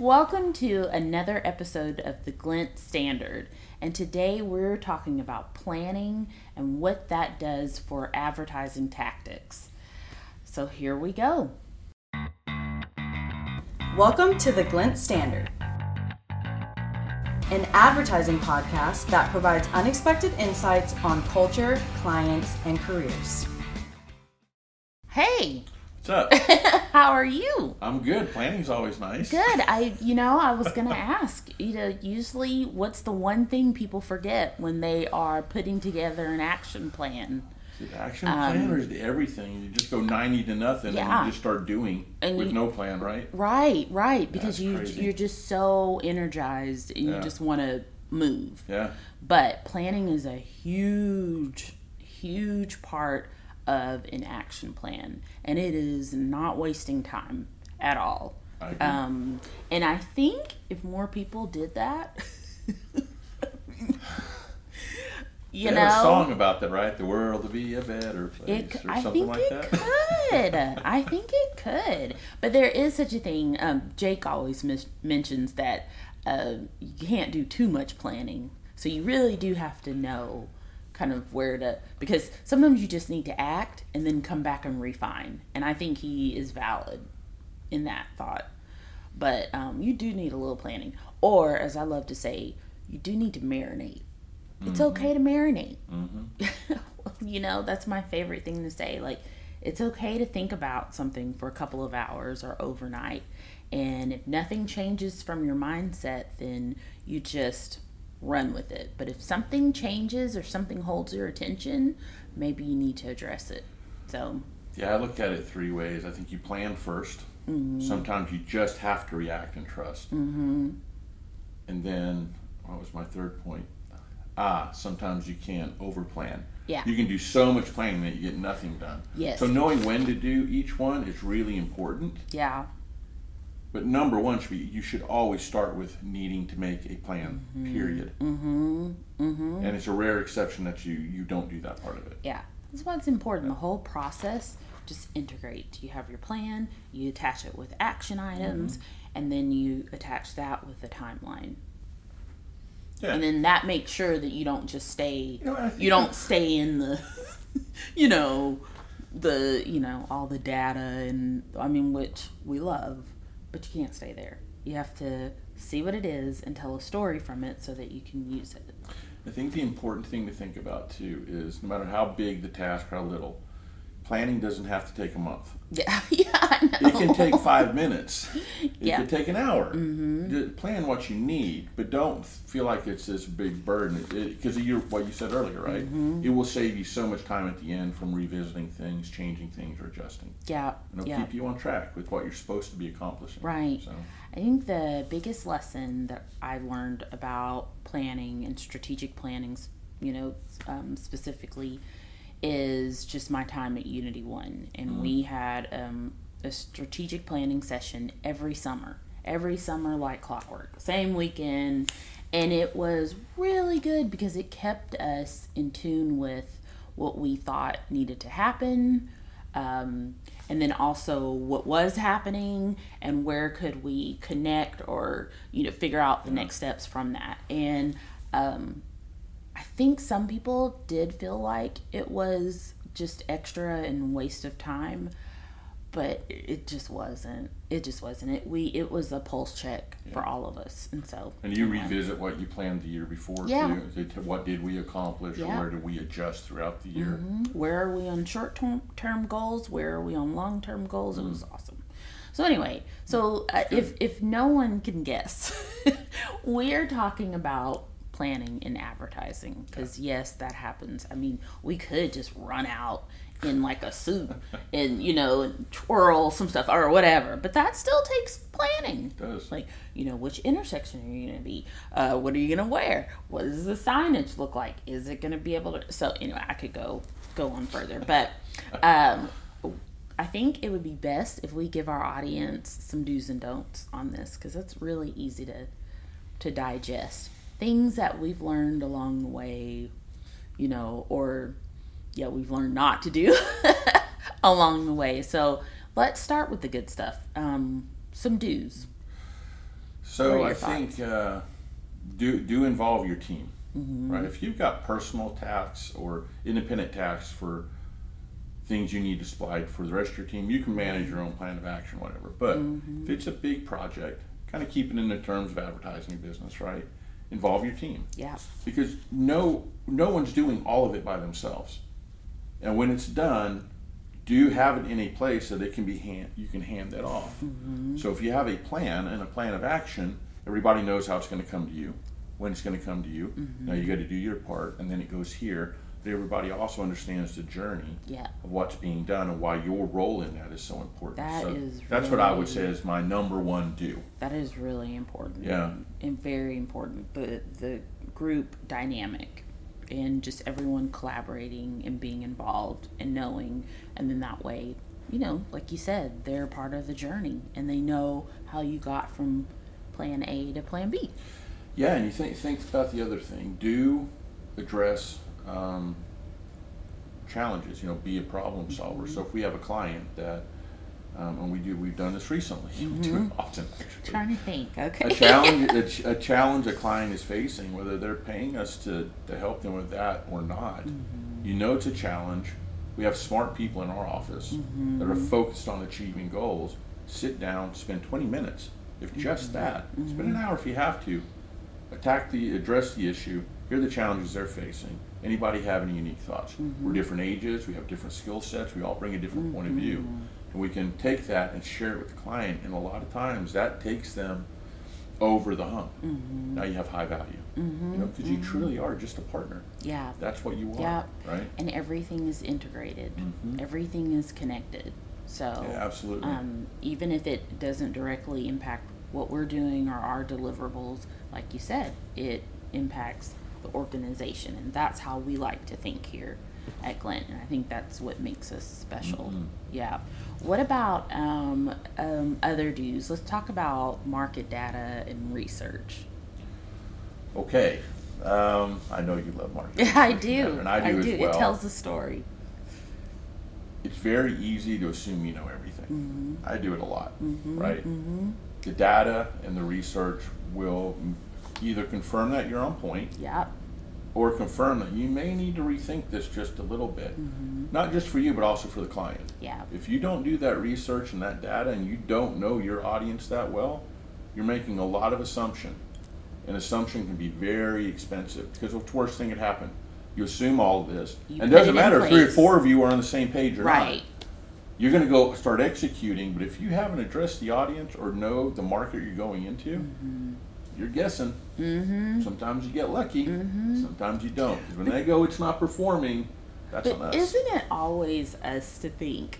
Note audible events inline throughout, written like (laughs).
Welcome to another episode of the Glint Standard. And today we're talking about planning and what that does for advertising tactics. So here we go. Welcome to the Glint Standard, an advertising podcast that provides unexpected insights on culture, clients, and careers. Hey, What's up? (laughs) how are you? I'm good. Planning's always nice. Good. I, (laughs) you know, I was going to ask, you know, usually what's the one thing people forget when they are putting together an action plan? Is it action plan or is it everything? You just go 90 to nothing Um, Yeah. and you just start doing And with you- no plan, right? Right, right, because That's you crazy. you're just so energized and you just want to move. Yeah. But planning is a huge, huge part of an action plan, and it is not wasting time at all. Um, and I think if more people did that, (laughs) you They know, a song about that, right? The world to be a better place it, or I something think like it that. could. (laughs) I think it could. But there is such a thing. Um, Jake always mis- mentions that uh, you can't do too much planning. So you really do have to know kind of where to, because sometimes you just need to act and then come back and refine. And I think he is valid in that thought. But um, you do need a little planning. Or, as I love to say, you do need to marinate. It's okay to marinate. (laughs) you know, that's my favorite thing to say. Like, it's okay to think about something for a couple of hours or overnight. And if nothing changes from your mindset, then you just run with it. But if something changes or something holds your attention, maybe you need to address it. So, Yeah, I look at it three ways. I think you plan 1st Mm-hmm. Sometimes you just have to react and trust. Mm-hmm. And then, what was my third point? Ah, sometimes you can't overplan. Yeah. You can do so much planning that you get nothing done. Yes. So knowing when to do each one is really important. yeah. But number one should be you should always start with needing to make a plan. Period. Mm-hmm. Mm-hmm. And it's a rare exception that you you don't do that part of it. Yeah, that's why it's important. The whole process just integrate. You have your plan, you attach it with action items, and then you attach that with the timeline. Yeah. And then that makes sure that you don't just stay. know, you don't stay in the, (laughs) you know, the you know all the data and I mean which we love, but you can't stay there. You have to see what it is and tell a story from it so that you can use it. I think the important thing to think about too is no matter how big the task or how little, planning doesn't have to take a month. (laughs) Yeah, (laughs) yeah, I know. It can take five minutes. (laughs) It Yeah. can take an hour. Just plan what you need, but don't feel like it's this big burden. Because you what you said earlier, right? It will save you so much time at the end from revisiting things, changing things, or adjusting. Yeah, And it'll yeah. keep you on track with what you're supposed to be accomplishing. Right. So, I think the biggest lesson that I learned about planning and strategic planning, you know, um, specifically, is just my time at Unity One, and we had um, a strategic planning session every summer, every summer like clockwork, same weekend, and it was really good because it kept us in tune with what we thought needed to happen um, and then also what was happening and where could we connect or you know figure out the next steps from that. And um, i think some people did feel like it was just extra and waste of time but it just wasn't. It just wasn't. It we it was a pulse check for all of us and so and you revisit what you planned the year before Yeah. too. Did- What did we accomplish, Yeah. where did we adjust throughout the year? where are we on short term goals? Where are we on long term goals? It was awesome. So anyway so uh, if if no one can guess (laughs) we're talking about planning in advertising because yes that happens. I mean we could just run out in like a suit (laughs) and you know and twirl some stuff or whatever but that still takes planning. Does. like you know which intersection are you going to be? Uh, what are you going to wear? What does the signage look like? Is it going to be able to so anyway i could go go on further but (laughs) um, i think it would be best if we give our audience some do's and don'ts on this because it's really easy to to digest things that we've learned along the way you know or yeah we've learned not to do (laughs) along the way so let's start with the good stuff um, some do's So I thoughts? think uh, do do involve your team, Mm-hmm. right? If you've got personal tasks or independent tasks for things you need to supply for the rest of your team, you can manage your own plan of action, whatever. But Mm-hmm. if it's a big project, kind of keep it in the terms of advertising business, right? Involve your team Yeah. because no no one's doing all of it by themselves. And when it's done, do you have it in a place that it can be hand you can hand that off. Mm-hmm. So if you have a plan and a plan of action, everybody knows how it's going to come to you, when it's going to come to you. Mm-hmm. Now you got to do your part, and then it goes here. But everybody also understands the journey Yeah. of what's being done and why your role in that is so important. That so is that's what I would say is my number one do. That is really important. Yeah. And very important. The the group dynamic and just everyone collaborating and being involved and knowing and then that way, you know, like you said, they're part of the journey and they know how you got from plan A to plan B. Yeah, and you think think about the other thing. Do address um, challenges. You know, be a problem solver. So if we have a client that, um, and we do, we've done this recently. (laughs) We do it mm-hmm. often actually. Trying to think. Okay. A challenge, a, (laughs) ch- a challenge a client is facing, whether they're paying us to, to help them with that or not. Mm-hmm. You know it's a challenge. We have smart people in our office mm-hmm. that are focused on achieving goals. Sit down, spend 20 minutes, if just that. Spend an hour if you have to. Attack the, address the issue. Here are the challenges they're facing. Anybody have any unique thoughts? We're different ages. We have different skill sets. We all bring a different point of view, and we can take that and share it with the client. And a lot of times that takes them over the hump. Mm-hmm. Now you have high value, you know, because you truly are just a partner. yeah. That's what you are, Yeah. right? And everything is integrated. Everything is connected. So Mm-hmm. Yeah, absolutely. um, even if it doesn't directly impact what we're doing or our deliverables, like you said, it impacts the organization, and that's how we like to think here at Glint. And I think that's what makes us special. Mm-hmm. Yeah. What about um, um, other do's? Let's talk about market data and research. Okay. Um, I know you love. Yeah, (laughs) I do. And I do as well. It tells the story. it's very easy to assume you know everything. Mm-hmm. I do it a lot, right? The data and the research will either confirm that you're on point Yep. or confirm that you may need to rethink this just a little bit. Not just for you, but also for the client. Mm-hmm. Yeah. If you don't do that research and that data and you don't know your audience that well, you're making a lot of assumption. And assumption can be very expensive because what's the worst thing that happen? You assume all of this. You and put doesn't it matter if three or four of you are on the same page or Right. not. You're going to go start executing, but if you haven't addressed the audience or know the market you're going into, Mm-hmm. you're guessing. Mm-hmm. Sometimes you get lucky, sometimes you don't. 'Cause when they go, it's not performing, that's on But us. isn't it always us to think,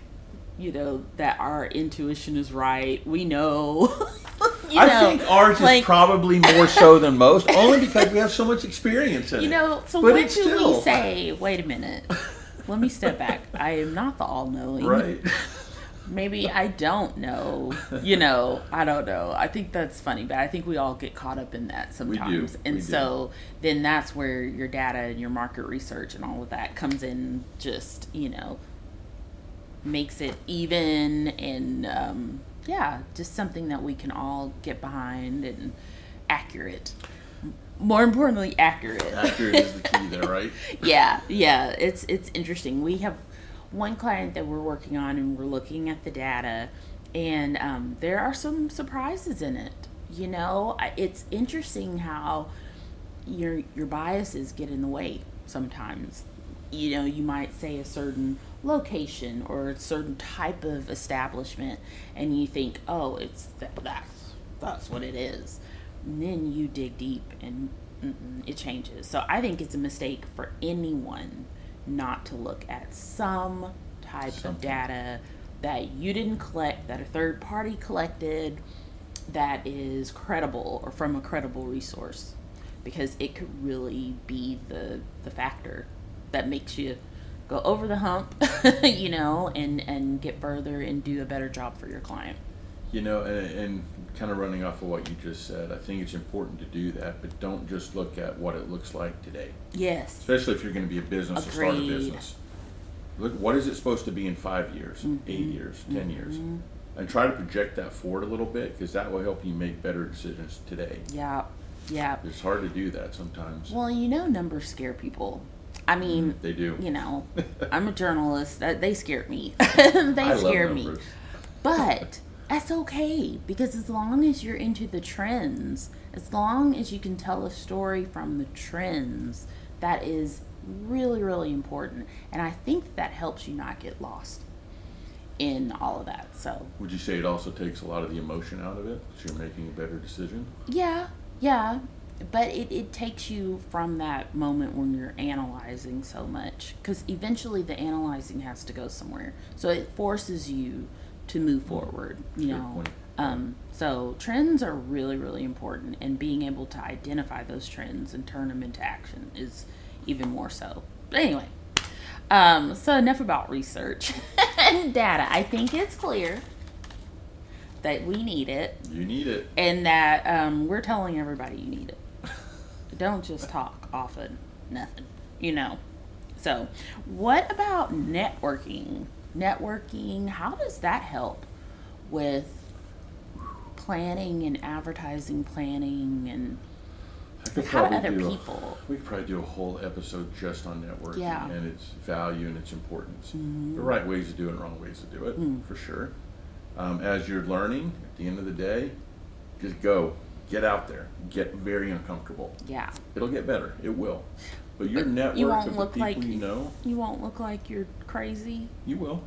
you know, that our intuition is right? We know. (laughs) you I know, think ours like, is probably more so than most, only because we have so much experience in You it. know, so But when do still- we say, wait a minute, (laughs) let me step back. I am not the all knowing. Right. (laughs) Maybe I don't know. You know, I don't know. I think that's funny, but I think we all get caught up in that do. sometimes. And We do. so then that's where your data and your market research and all of that comes in, just, you know, makes it even and, um, yeah, just something that we can all get behind and accurate. More importantly, accurate. Accurate is the key (laughs) there, right? yeah yeah it's it's interesting we have one client that we're working on and we're looking at the data and um, there are some surprises in it you know it's interesting how your your biases get in the way sometimes you know you might say a certain location or a certain type of establishment and you think oh it's th- that's that's what it is and then you dig deep and it changes. So i think it's a mistake for anyone not to look at some type of data that you didn't collect that a third party collected that is credible or from a credible resource. Because it could really be the the factor that makes you go over the hump (laughs) you know and and get further and do a better job for your client You know, and, and kind of running off of what you just said, I think it's important to do that, but don't just look at what it looks like today. yes Especially if you're going to be a business or start a business. Look, what is it supposed to be in five years, Mm-hmm. eight years, 10 years? and try to project that forward a little bit because that will help you make better decisions today. Yeah. Yeah. It's hard to do that sometimes. Well, you know, numbers scare people. I mean, they do. You know, (laughs) I'm a journalist. That they scare me. (laughs) they I scare me. But (laughs) that's okay because as long as you're into the trends, as long as you can tell a story from the trends, that is really, really important. And I think that helps you not get lost in all of that. So, Would you say it also takes a lot of the emotion out of it so you're making a better decision? yeah, yeah. But it, it takes you from that moment when you're analyzing so much because eventually the analyzing has to go somewhere. So it forces you to move forward, you Good know. Um, so trends are really, really important, and being able to identify those trends and turn them into action is even more so. But anyway, um, so enough about research (laughs) and data. I think it's clear that we need it, You need it. and that um, we're telling everybody you need it. (laughs) Don't just talk often nothing, you know. So, what about networking? Networking, how does that help with planning and advertising planning and could how do other do a- people? we could probably do a whole episode just on networking Yeah. and its value and its importance. Mhm. The right ways to do it and wrong ways to do it, Mm. for sure. Um, as you're learning, at the end of the day, just go. Get out there. Get very uncomfortable. Yeah, It'll get better. It will. But your But network you won't of look people like you know, you won't look like you're crazy. you will.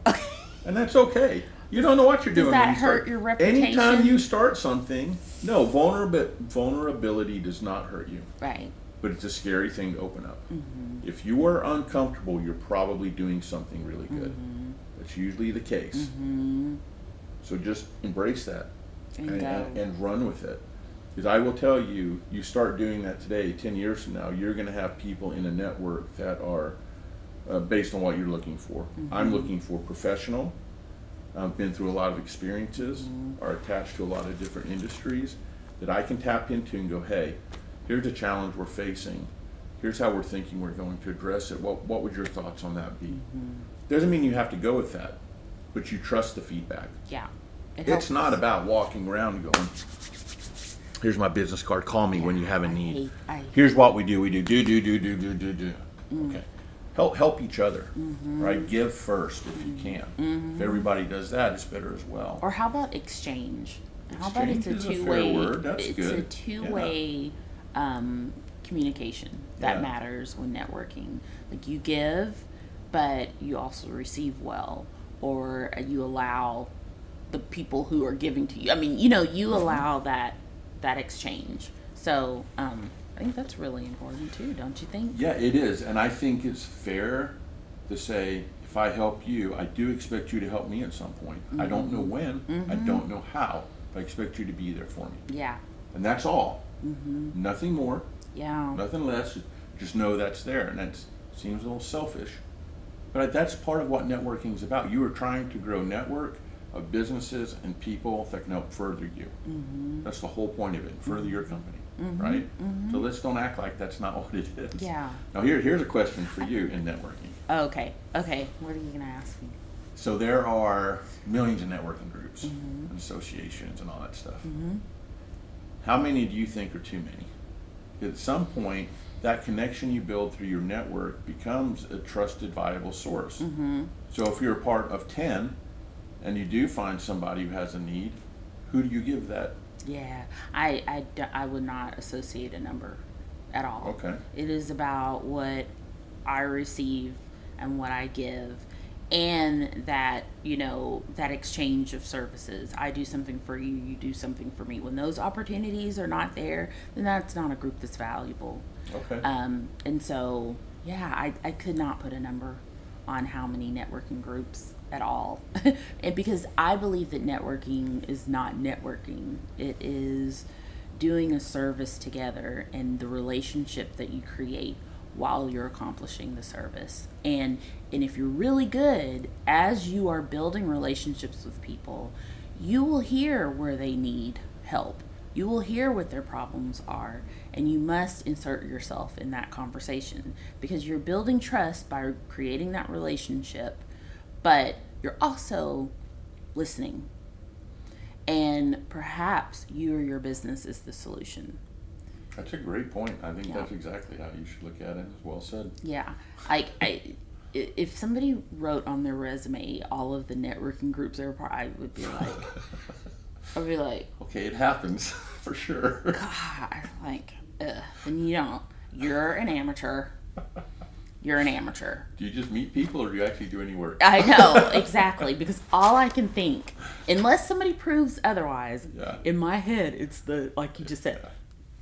And that's okay. You don't know what you're doing. Does that you hurt start. your Anytime reputation? you start something, no, vulnerab- vulnerability does not hurt you. Right. But it's a scary thing to open up. Mm-hmm. If you are uncomfortable, you're probably doing something really good. Mm-hmm. That's usually the case. So just embrace that and, and, and run with it. Because I will tell you, you start doing that today, 10 years from now, you're going to have people in a network that are uh, based on what you're looking for. Mm-hmm. I'm looking for professional, I've been through a lot of experiences, Mm-hmm. are attached to a lot of different industries that I can tap into and go, hey, here's a challenge we're facing. Here's how we're thinking we're going to address it. What, what would your thoughts on that be? Mm-hmm. Doesn't mean you have to go with that, but you trust the feedback. Yeah. It It's helps. not about walking around and going, here's my business card, call me when you have a need. hate- I hate- Here's what we do, we do do do do do do do do. Mm. Okay. Help help each other. Mm-hmm. Right? Give first if you can. If everybody does that, it's better as well. Or how about exchange? How about it's a Exchange is a two fair way? word. That's it's good. a two way um, communication that Yeah. matters when networking. Like you give, but you also receive well, or you allow the people who are giving to you. I mean, you know, you Mm-hmm. allow that that exchange. So um, I think that's really important too, don't you think? Yeah, it is. And I think it's fair to say, if I help you, I do expect you to help me at some point. I don't know when, I don't know how, but I expect you to be there for me. Yeah. And that's all. Mm-hmm. Nothing more. Yeah. nothing less. Just know that's there, and that seems a little selfish, but that's part of what networking is about. You are trying to grow network of businesses and people that can help further you. Mm-hmm. That's the whole point of it. Further your company, right? So let's don't act like that's not (laughs) what it is. Yeah. Now here, here's a question for you in networking. Oh, okay. Okay. What are you gonna ask me? So there are millions of networking groups Mm-hmm. and associations and all that stuff. How many do you think are too many? At some point, that connection you build through your network becomes a trusted, viable source. Mm-hmm. So if you're a part of 10 and you do find somebody who has a need, who do you give that? Yeah, I, I, I would not associate a number at all. Okay. It is about what I receive and what I give, and that, you know, that exchange of services. I do something for you, you do something for me. When those opportunities are not there, then that's not a group that's valuable. Okay. Um, and so, yeah, I, I could not put a number on how many networking groups at all. (laughs) and because I believe that networking is not networking, it is doing a service together and the relationship that you create while you're accomplishing the service. And and if you're really good as you are building relationships with people, you will hear where they need help. You will hear what their problems are, and you must insert yourself in that conversation because you're building trust by creating that relationship, but you're also listening and perhaps you or your business is the solution. That's a great point. I think Yeah. that's exactly how you should look at it. Well said. Yeah, like I, i- if somebody wrote on their resume all of the networking groups they're part, I would be like, (laughs) I'd be like, Okay, it happens (laughs) for sure. God, like, ugh. And you don't. You're an amateur. (laughs) You're an amateur. Do you just meet people or do you actually do any work? I know (laughs) exactly because all I can think, unless somebody proves otherwise, Yeah. in my head it's the like you just said,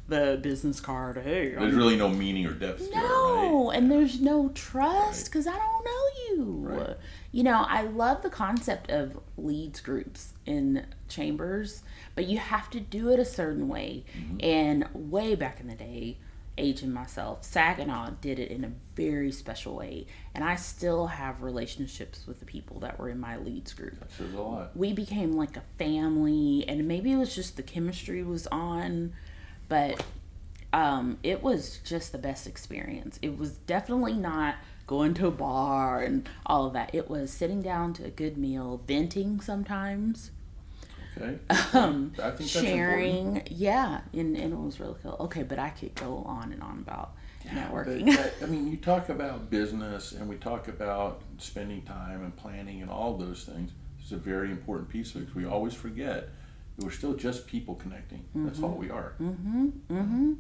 the business card. Hey, I'm There's really no meaning or depth to it, right? No, and there's no trust because I don't know you. Right. You know, I love the concept of leads groups in chambers, but you have to do it a certain way. Mm-hmm. And way back in the day, aging myself, Saginaw did it in a very special way. And I still have relationships with the people that were in my leads group. That says a lot. we became like a family and maybe it was just the chemistry was on but um, it was just the best experience. It was definitely not going to a bar and all of that. It was sitting down to a good meal venting sometimes. Okay. (laughs) um, I think that's sharing. Yeah and, and it was really cool. Okay but i could go on and on about networking But (laughs) I mean, you talk about business and we talk about spending time and planning and all those things. It's a very important piece of it we always forget that we're still just people connecting. That's all mm-hmm. we are. Mm-hmm. mm-hmm.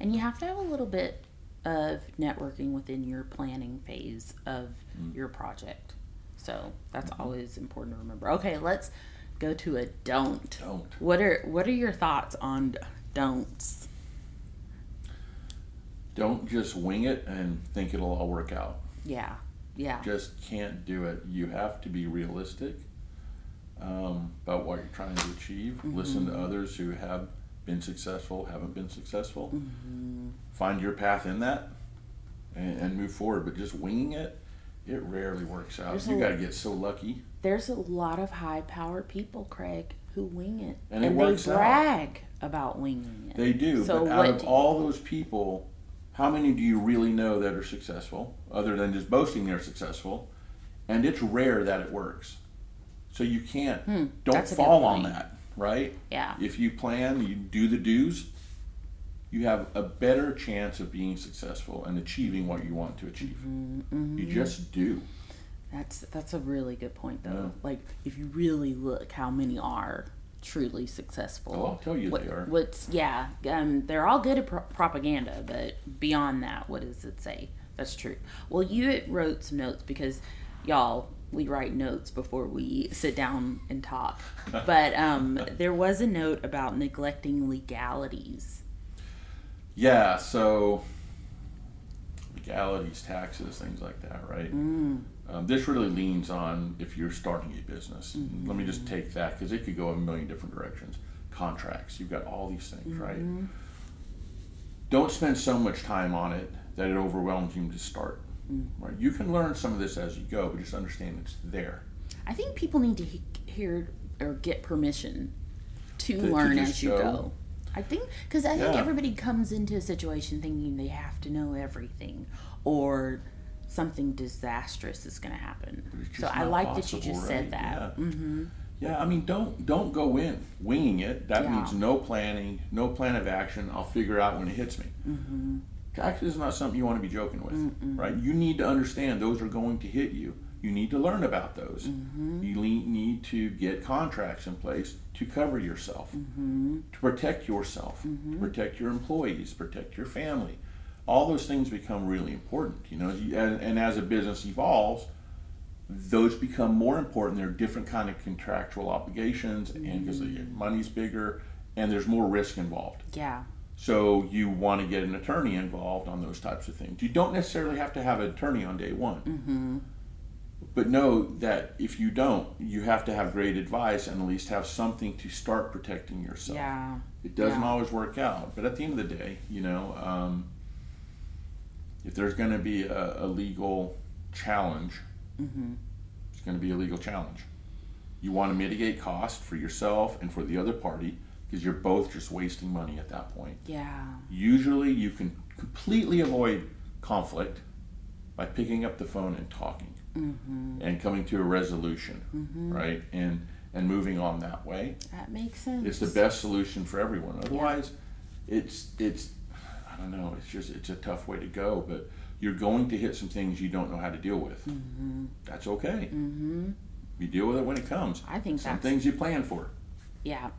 And you have to have a little bit of networking within your planning phase of mm. your project. So that's mm-hmm. always important to remember. Okay, let's go to a don't. Don't. What are what are your thoughts on don'ts? Don't just wing it and think it'll all work out. Yeah. Yeah. Just can't do it. You have to be realistic um, about what you're trying to achieve. Listen to others who have been successful, haven't been successful. Find your path in that and, and move forward. But just winging it, it rarely works out. There's you got to get so lucky. There's a lot of high powered people, Craig, who wing it. And it they works out. brag about winging it. They do, So but out of do- all those people, how many do you really know that are successful, other than just boasting they're successful? And it's rare that it works. So you can't, don't Hmm, good fall on that, right? Yeah. If you plan, you do the do's, you have a better chance of being successful and achieving what you want to achieve. Mm-hmm, You just do. That's that's a really good point though. Yeah. Like if you really look how many are truly successful. Oh, I'll tell you what, they are. What's yeah, um, they're all good at pro- propaganda, but beyond that, what does it say? That's true. Well, you wrote some notes because y'all we write notes before we sit down and talk. (laughs) But um, there was a note about neglecting legalities. Yeah, so legalities, taxes, things like that, right? Mm. Um, this really leans on if you're starting a business. Mm-hmm. Let me just take that because it could go a million different directions. Contracts, you've got all these things, Mm-hmm. right? Don't spend so much time on it that it overwhelms you to start. Mm. Right? You can learn some of this as you go, but just understand it's there. I think people need to he- hear or get permission to, To- to learn just as you go. go. I think because I think everybody comes into a situation thinking they have to know everything or something disastrous is going to happen. So I like that you possible, just said that. Yeah. Mm-hmm. Yeah, I mean, don't don't go in winging it. That Yeah. means no planning, no plan of action. I'll figure out when it hits me. Mm-hmm. Taxes is not something you want to be joking with, right? You need to understand those are going to hit you. You need to learn about those. Mm-hmm. You need to get contracts in place to cover yourself, Mm-hmm. to protect yourself, to protect your employees, protect your family. All those things become really important, you know. And, and as a business evolves, those become more important. There are different kind of contractual obligations, and because the money's bigger, and there's more risk involved. Yeah. So you want to get an attorney involved on those types of things. You don't necessarily have to have an attorney on day one. Mm-hmm. But know that if you don't, you have to have great advice and at least have something to start protecting yourself. Yeah. It doesn't Yeah. always work out, but at the end of the day, you know, um, if there's going to be a, a legal challenge, Mm-hmm. it's going to be a legal challenge. You want to mitigate cost for yourself and for the other party because you're both just wasting money at that point. Yeah. Usually, you can completely avoid conflict by picking up the phone and talking Mm-hmm. and coming to a resolution, right? And and moving on that way. That makes sense. It's the best solution for everyone. Otherwise, it's it's I know. It's just it's a tough way to go. But you're going to hit some things you don't know how to deal with. Mm-hmm. That's okay. Mm-hmm. You deal with it when it comes. I think some that's- things you plan for. Yeah.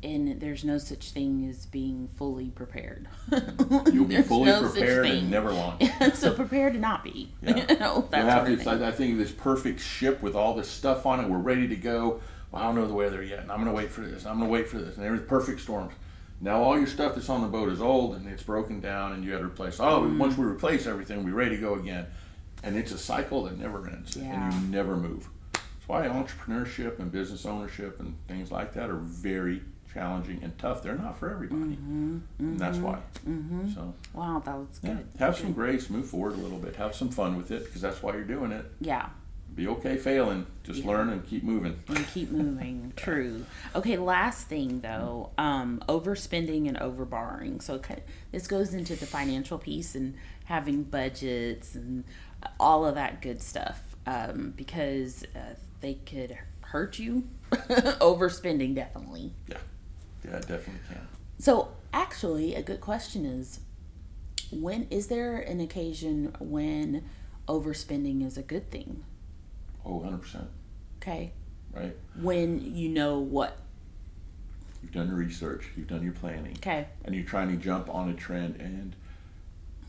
And there's no such thing as being fully prepared. (laughs) You'll be fully no prepared and never launch. so prepare to not be. Yeah. (laughs) You know, that You have to, I think this perfect ship with all this stuff on it. We're ready to go. Well, I don't know the weather yet, and I'm going to wait for this. I'm going to wait for this, and there's perfect storms. Now all your stuff that's on the boat is old and it's broken down, and you got to replace. Oh, Mm. once we replace everything, we're ready to go again, and it's a cycle that never ends, Yeah. and you never move. That's why entrepreneurship and business ownership and things like that are very challenging and tough. They're not for everybody, Mm-hmm. and that's why. So Wow, that was yeah, good. have some grace, move forward a little bit, have some fun with it because that's why you're doing it Yeah. Be okay failing. Just Yeah. learn and keep moving. (laughs) and keep moving. (laughs) True. Okay, last thing though, um, overspending and overborrowing. So okay, this goes into the financial piece and having budgets and all of that good stuff um, because uh, they could hurt you. (laughs) Overspending definitely. Yeah, yeah, it definitely can. So actually, a good question is, when is there an occasion when overspending is a good thing? Oh, 100 percent. Okay, Right. when you know what. You've done your research. You've done your planning. Okay. And you're trying to jump on a trend, and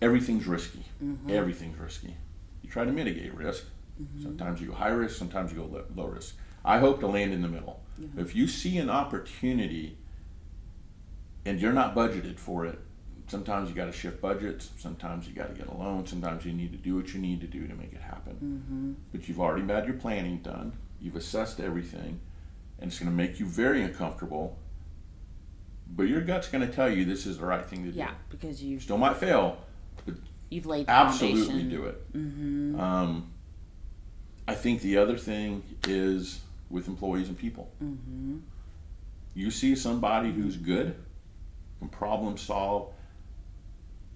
everything's risky. Mm-hmm. Everything's risky. You try to mitigate risk. Mm-hmm. Sometimes you go high risk. Sometimes you go low, low risk. I hope to land in the middle. Mm-hmm. If you see an opportunity, and you're not budgeted for it, sometimes you got to shift budgets. Sometimes you got to get a loan. Sometimes you need to do what you need to do to make it happen. Mm-hmm. But you've already had your planning done. You've assessed everything, and it's going to make you very uncomfortable. But your gut's going to tell you this is the right thing to do. Yeah, because you've Still might fail, but you've laid the absolutely foundation. do it. Mm-hmm. Um, I think the other thing is with employees and people. Mm-hmm. You see somebody who's good, can problem solve,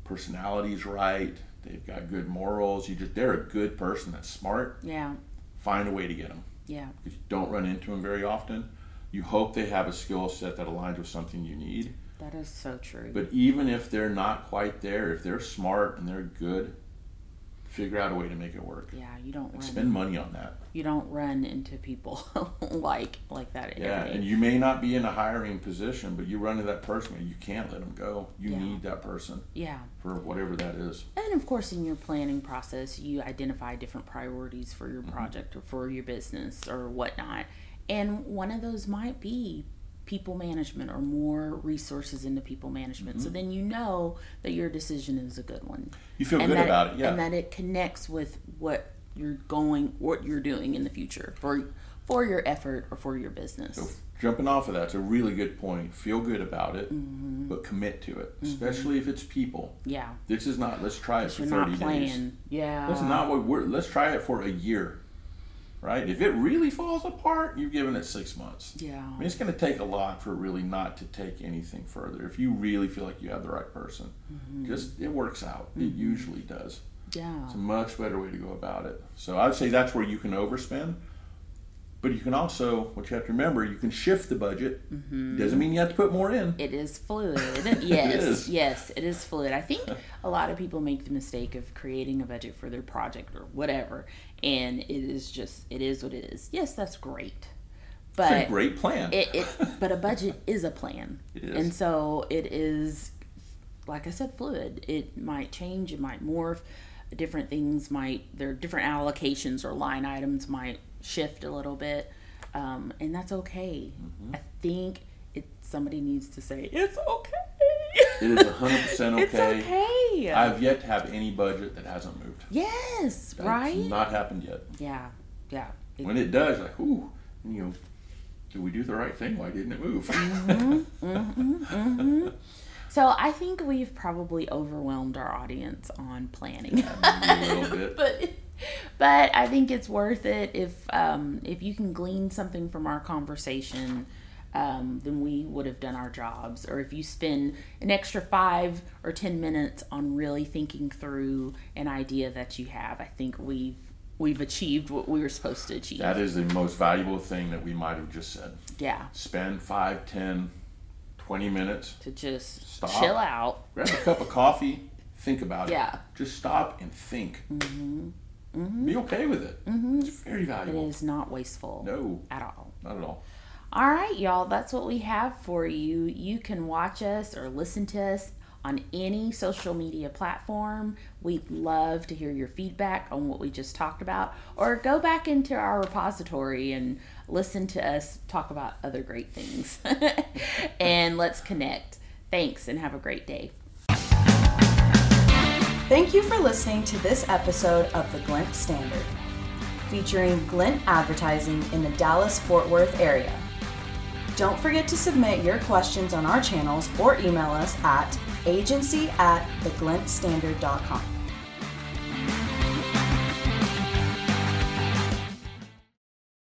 personality's right, they've got good morals. You just they're a good person that's smart. Yeah, Find a way to get them yeah, because you don't run into them very often. You hope they have a skill set that aligns with something you need. that is so true. But even if they're not quite there, if they're smart and they're good, figure out a way to make it work. yeah, you don't run. Spend money on that. you don't run into people (laughs) like like that. Yeah, and you may not be in a hiring position, but you run into that person and you can't let them go. You Yeah. need that person yeah, for whatever that is. and of course, in your planning process, you identify different priorities for your Mm-hmm. project or for your business or whatnot, and one of those might be people management or more resources into people management. Mm-hmm. So then you know that your decision is a good one. You feel and good about it, yeah. and that it connects with what you're going, what you're doing in the future for for your effort or for your business. So jumping off of that, it's a really good point. Feel good about it, Mm-hmm. but commit to it, especially if it's people. yeah, This is not. Let's try it for thirty not days. playing. Yeah, That's not what we're. Let's try it for a year, right? If it really falls apart, you've given it six months. Yeah, I mean, it's going to take a lot for really not to take anything further. If you really feel like you have the right person, Mm-hmm. just it works out. It usually does. yeah, It's a much better way to go about it. So I'd say that's where you can overspend. But you can also, what you have to remember, you can shift the budget. Mm-hmm. Doesn't mean you have to put more in. It is fluid. (laughs) Yes, is. yes, it is fluid. I think a lot of people make the mistake of creating a budget for their project or whatever, and it is just it is what it is. Yes, that's great, but It's a great plan. it, it (laughs) but a budget is a plan It is. and so it is like i said fluid it might change it might morph different things might there are different allocations or line items might shift a little bit um, and that's okay Mm-hmm. i think it somebody needs to say it's okay It is 100% (laughs) okay. it's okay. I've yet to have any budget that hasn't moved. yes That's right not happened yet. yeah yeah It- When it does, like, ooh, you know, did we do the right thing? Why didn't it move? (laughs) Mm-hmm. so i think we've probably overwhelmed our audience on planning a little (laughs) bit. but (laughs) but I think it's worth it if um, if you can glean something from our conversation. Um, then we would have done our jobs. Or if you spend an extra five or ten minutes on really thinking through an idea that you have, I think we've we've achieved what we were supposed to achieve. That is the most valuable thing that we might have just said. yeah. Spend five, ten, twenty minutes, To just Stop. chill out. grab a cup of coffee, think about it. Yeah. Just stop and think. Mm-hmm. Mm-hmm. Be okay with it. Mm-hmm. It's very valuable. It is not wasteful No, at all. not at all. All right, y'all, that's what we have for you. You can watch us or listen to us on any social media platform. We'd love to hear your feedback on what we just talked about, or go back into our repository and listen to us talk about other great things. (laughs) and let's connect. Thanks and have a great day. Thank you for listening to this episode of the Glint Standard, featuring Glint advertising in the Dallas Fort Worth area. Don't forget to submit your questions on our channels or email us at agency at theglintstandard.com.